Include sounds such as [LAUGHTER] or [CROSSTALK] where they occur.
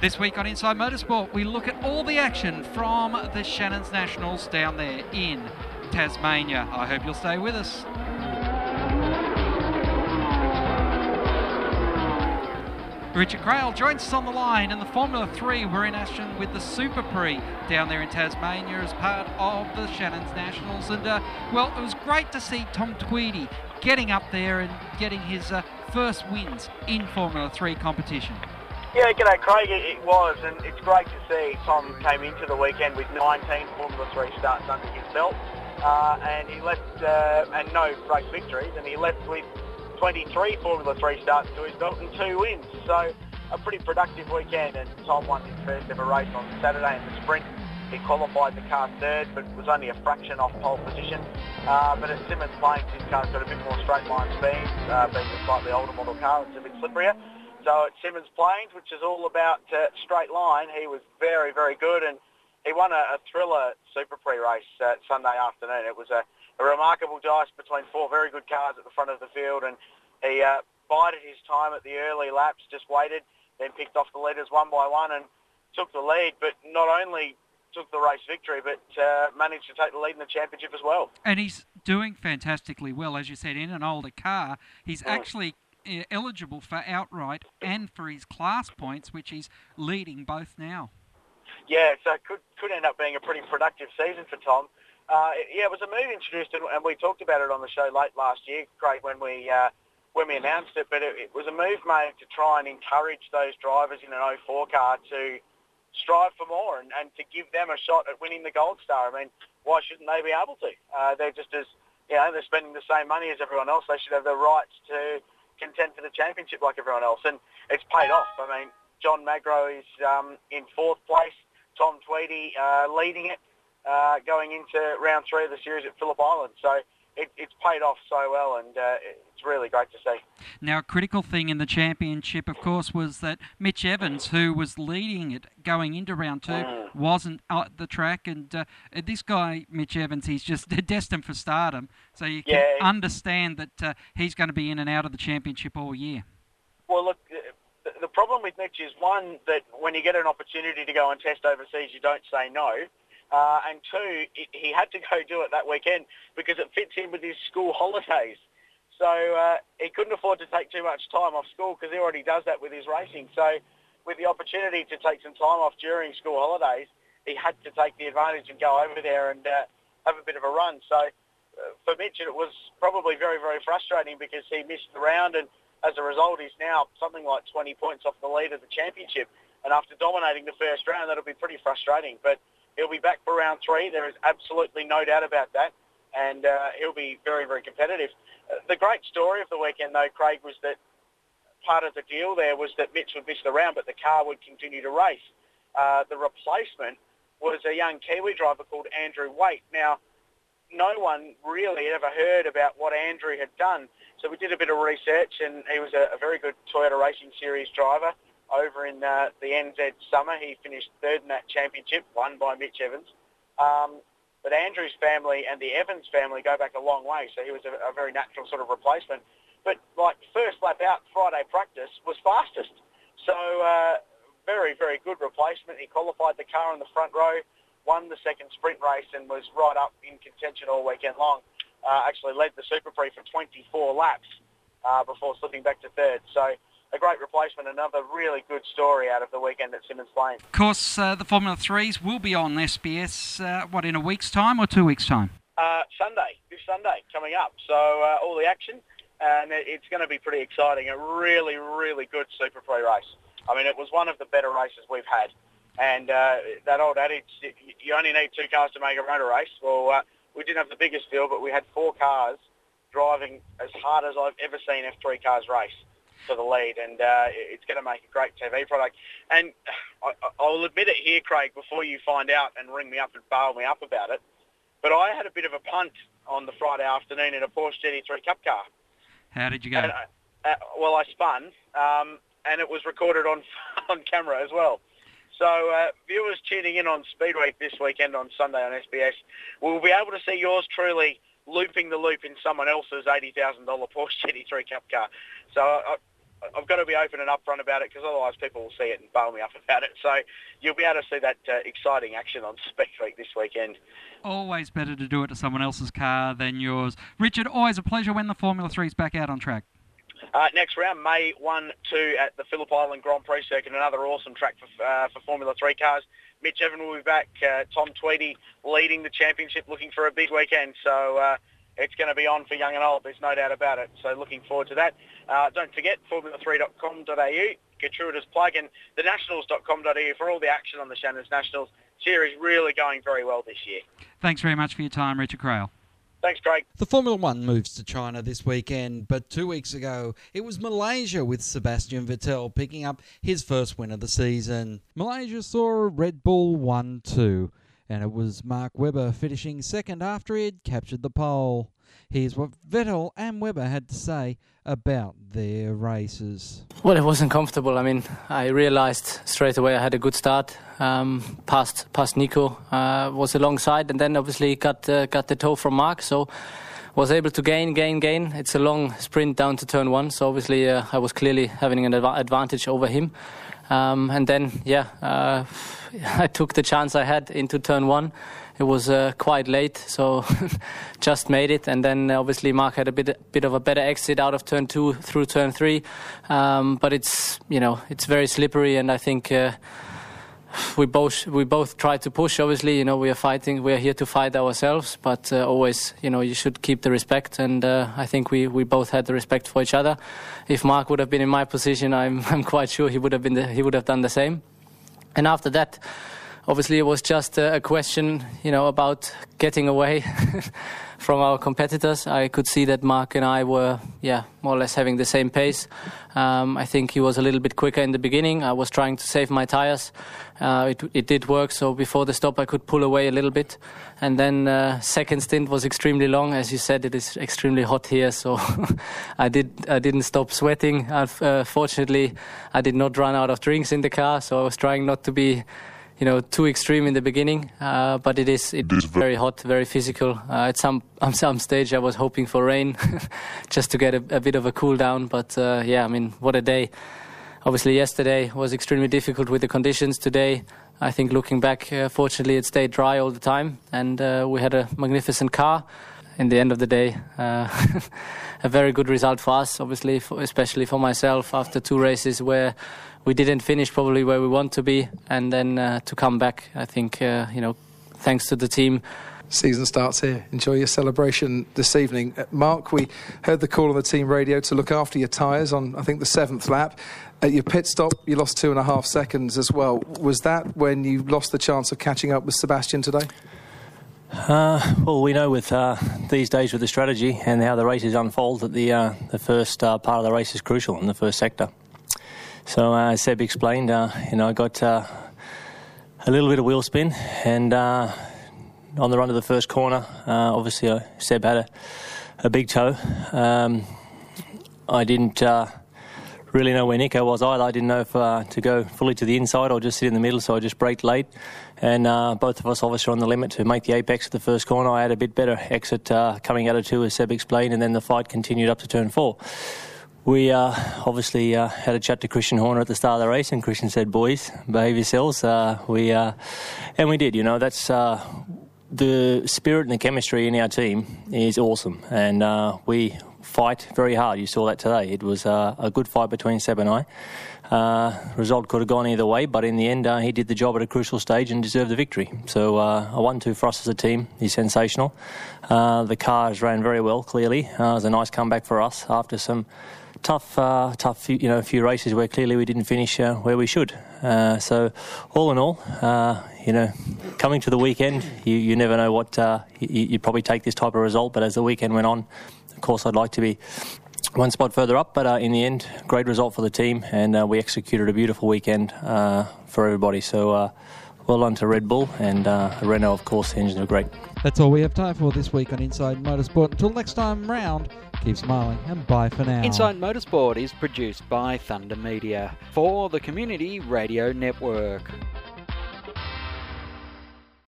This week on Inside Motorsport, we look at all the action from the Shannon's Nationals down there in Tasmania. I hope you'll stay with us. Richard Craill joins us on the line, in the Formula 3 We're in action with the Super Prix down there in Tasmania as part of the Shannon's Nationals. And, uh, well, it was great to see Tom Tweedy getting up there and getting his uh, first wins in Formula 3 competition. Yeah, g'day Craig, it was, and it's great to see Tom came into the weekend with 19 Formula 3 starts under his belt, uh, and he left, uh, and no race victories, and he left with 23 Formula 3 starts to his belt and two wins. So a pretty productive weekend, and Tom won his first ever race on Saturday in the sprint. He qualified the car third, but was only a fraction off pole position. Uh, but at Symmons Plains, his car's got a bit more straight line speed, uh, being a slightly older model car. It's a bit slipperier. So at Symmons Plains, which is all about uh, straight line, he was very, very good, and he won a, a thriller Super Prix race uh, Sunday afternoon. It was a, a remarkable dice between four very good cars at the front of the field, and he uh, bided his time at the early laps, just waited, then picked off the leaders one by one and took the lead. But not only took the race victory, but uh, managed to take the lead in the championship as well. And he's doing fantastically well, as you said, in an older car. He's mm. actually eligible for outright and for his class points, which he's leading both now. Yeah, so it could could end up being a pretty productive season for Tom. Uh, yeah, it was a move introduced, and, we talked about it on the show late last year, Craig, when we uh, when we announced it. But it, it was a move made to try and encourage those drivers in an 04 car to strive for more and, and to give them a shot at winning the Gold Star. I mean, why shouldn't they be able to? Uh, they're just as, you know, they're spending the same money as everyone else. They should have the rights to contend for the championship like everyone else. And it's paid off. I mean, John Magro is um, in fourth place. Tom Tweedy uh, leading it uh, going into round three of the series at Phillip Island. So it, it's paid off so well, and uh, it's really great to see. Now, a critical thing in the championship, of course, was that Mitch Evans, who was leading it going into round two, mm. wasn't at the track, and uh, this guy, Mitch Evans, he's just [LAUGHS] destined for stardom. So you can yeah. understand that uh, he's going to be in and out of the championship all year. Well, look, the problem with Mitch is one that when you get an opportunity to go and test overseas, you don't say no. Uh, and two, he had to go do it that weekend because it fits in with his school holidays. So uh, he couldn't afford to take too much time off school because he already does that with his racing. So with the opportunity to take some time off during school holidays, he had to take the advantage and go over there and uh, have a bit of a run. So uh, for Mitch, it was probably very, very frustrating because he missed the round and as a result, he's now something like 20 points off the lead of the championship. And after dominating the first round, that'll be pretty frustrating. But He'll be back for round three. There is absolutely no doubt about that. And uh, he'll be very, very competitive. Uh, the great story of the weekend, though, Craig, was that part of the deal there was that Mitch would miss the round, but the car would continue to race. Uh, the replacement was a young Kiwi driver called Andrew Waite. Now, no one really ever heard about what Andrew had done. So we did a bit of research, and he was a, a very good Toyota Racing Series driver over in uh, the NZ summer. He finished third in that championship, won by Mitch Evans. Um, but Andrew's family and the Evans family go back a long way, so he was a, a very natural sort of replacement. But like first lap out Friday practice was fastest, so uh, very very good replacement. He qualified the car in the front row, won the second sprint race, and was right up in contention all weekend long. Uh, actually led the Super Prix for 24 laps uh, before slipping back to third. So a great replacement. Another really good story out of the weekend at Symmons Plains. Of course, uh, the Formula 3s will be on SBS, uh, what, in a week's time or two weeks' time? Uh, Sunday, this Sunday coming up. So uh, all the action, and it's going to be pretty exciting. A really, really good Super Prix race. I mean, it was one of the better races we've had. And uh, that old adage, you only need two cars to make a motor race. Well, uh, we didn't have the biggest field, but we had four cars driving as hard as I've ever seen F3 cars race for the lead, and uh, it's going to make a great TV product. And [SIGHS] I, I'll admit it here, Craig, before you find out and ring me up and bail me up about it. But I had a bit of a punt on the Friday afternoon in a Porsche GT3 Cup car. How did you go? And, uh, uh, well, I spun, um, and it was recorded on [LAUGHS] on camera as well. So uh, viewers tuning in on Speed Week this weekend on Sunday on SBS will be able to see yours truly looping the loop in someone else's $80,000 Porsche GT3 Cup car. So I, I've got to be open and upfront about it because otherwise people will see it and bail me up about it. [LAUGHS] So you'll be able to see that uh, exciting action on Speed Week this weekend. Always better to do it to someone else's car than yours. Richard, always a pleasure when the Formula 3's back out on track. Uh, next round, May 1, 2 at the Phillip Island Grand Prix circuit, another awesome track for, uh, for Formula 3 cars. Mitch Evans will be back, uh, Tom Tweedy leading the championship, looking for a big weekend. So uh, it's going to be on for young and old, there's no doubt about it. So looking forward to that. Uh, don't forget, formula3.com.au, gratuitous plug, and thenationals.com.au for all the action on the Shannon's Nationals. Series really going very well this year. Thanks very much for your time, Richard Craill. Thanks, Craig. The Formula One moves to China this weekend, but two weeks ago it was Malaysia with Sebastian Vettel picking up his first win of the season. Malaysia saw a Red Bull 1 2, and it was Mark Webber finishing second after he had captured the pole. Here's what Vettel and Webber had to say about their races. Well, it wasn't comfortable. I mean, I realized straight away I had a good start. Um, past past Nico uh, was alongside, and then obviously got uh, got the toe from Mark. So was able to gain, gain, gain. It's a long sprint down to turn one, so obviously uh, I was clearly having an adv- advantage over him. Um, and then, yeah, uh, [LAUGHS] I took the chance I had into turn one it was uh, quite late, so [LAUGHS] just made it. And then obviously Mark had a bit bit of a better exit out of turn two through turn three. Um, but it's you know it's very slippery, and I think. Uh, we both we both try to push. Obviously, you know we are fighting. We are here to fight ourselves, but uh, always, you know, you should keep the respect. And uh, I think we, we both had the respect for each other. If Mark would have been in my position, I'm [LAUGHS] I'm quite sure he would have been the, he would have done the same. And after that, obviously it was just a question, you know, about getting away [LAUGHS] from our competitors. I could see that Mark and I were, yeah, more or less having the same pace. Um, I think he was a little bit quicker in the beginning. I was trying to save my tires. Uh, it, it, did work, so before the stop I could pull away a little bit. And then uh, second stint was extremely long, as you said. It is extremely hot here, so [LAUGHS] I did I didn't stop sweating. Uh, fortunately, I did not run out of drinks in the car, so I was trying not to be you know too extreme in the beginning, uh, but it is it is very hot, very physical. Uh, at some [LAUGHS] at some stage, I was hoping for rain, [LAUGHS] just to get a, a, bit of a cool down. But uh, yeah, I mean, what a day! Obviously, yesterday was extremely difficult with the conditions. Today, I think looking back, uh, fortunately, it stayed dry all the time, and uh, we had a magnificent car. In the end of the day, uh, [LAUGHS] a very good result for us. Obviously, for, especially for myself after two races where we didn't finish probably where we want to be, and then uh, to come back, I think uh, you know, thanks to the team. Season starts here. Enjoy your celebration this evening. Uh, Mark, we heard the call on the team radio to look after your tyres on, I think, the seventh lap. At your pit stop, you lost two and a half seconds as well. Was that when you lost the chance of catching up with Sebastian today? Uh, well, we know with uh, these days with the strategy and how the races unfold that the uh, the first uh, part of the race is crucial in the first sector. So uh, as Seb explained, uh, you know, I got a little bit of wheel spin, and on the run to the first corner, obviously Seb had a, a big toe. Um, I didn't really know where Nico was either. I didn't know if to go fully to the inside or just sit in the middle, so I just braked late. And both of us obviously on the limit to make the apex of the first corner. I had a bit better exit coming out of two, as Seb explained, and then the fight continued up to turn four. We uh, obviously uh, had a chat to Christian Horner at the start of the race, and Christian said, "Boys, behave yourselves." Uh, we uh, and we did. You know, that's uh, the spirit and the chemistry in our team is awesome, and uh, we fight very hard. You saw that today. It was a good fight between Seb and I. Uh, result could have gone either way, but in the end, uh, he did the job at a crucial stage and deserved the victory. So uh, a one-two for us as a team is sensational. the cars ran very well. Clearly, it was a nice comeback for us after some tough, uh, tough, you know, few races where clearly we didn't finish uh, where we should. Uh, so, all in all, uh, you know, coming to the weekend, you, you never know what uh, you, you probably take this type of result. But as the weekend went on, of course, I'd like to be one spot further up. But uh, in the end, great result for the team, and uh, we executed a beautiful weekend uh, for everybody. So. Uh, well done to Red Bull and Renault, of course, the engines are great. That's all we have time for this week on Inside Motorsport. Until next time round, Keep smiling and bye for now. Inside Motorsport is produced by Thunder Media for the Community Radio Network.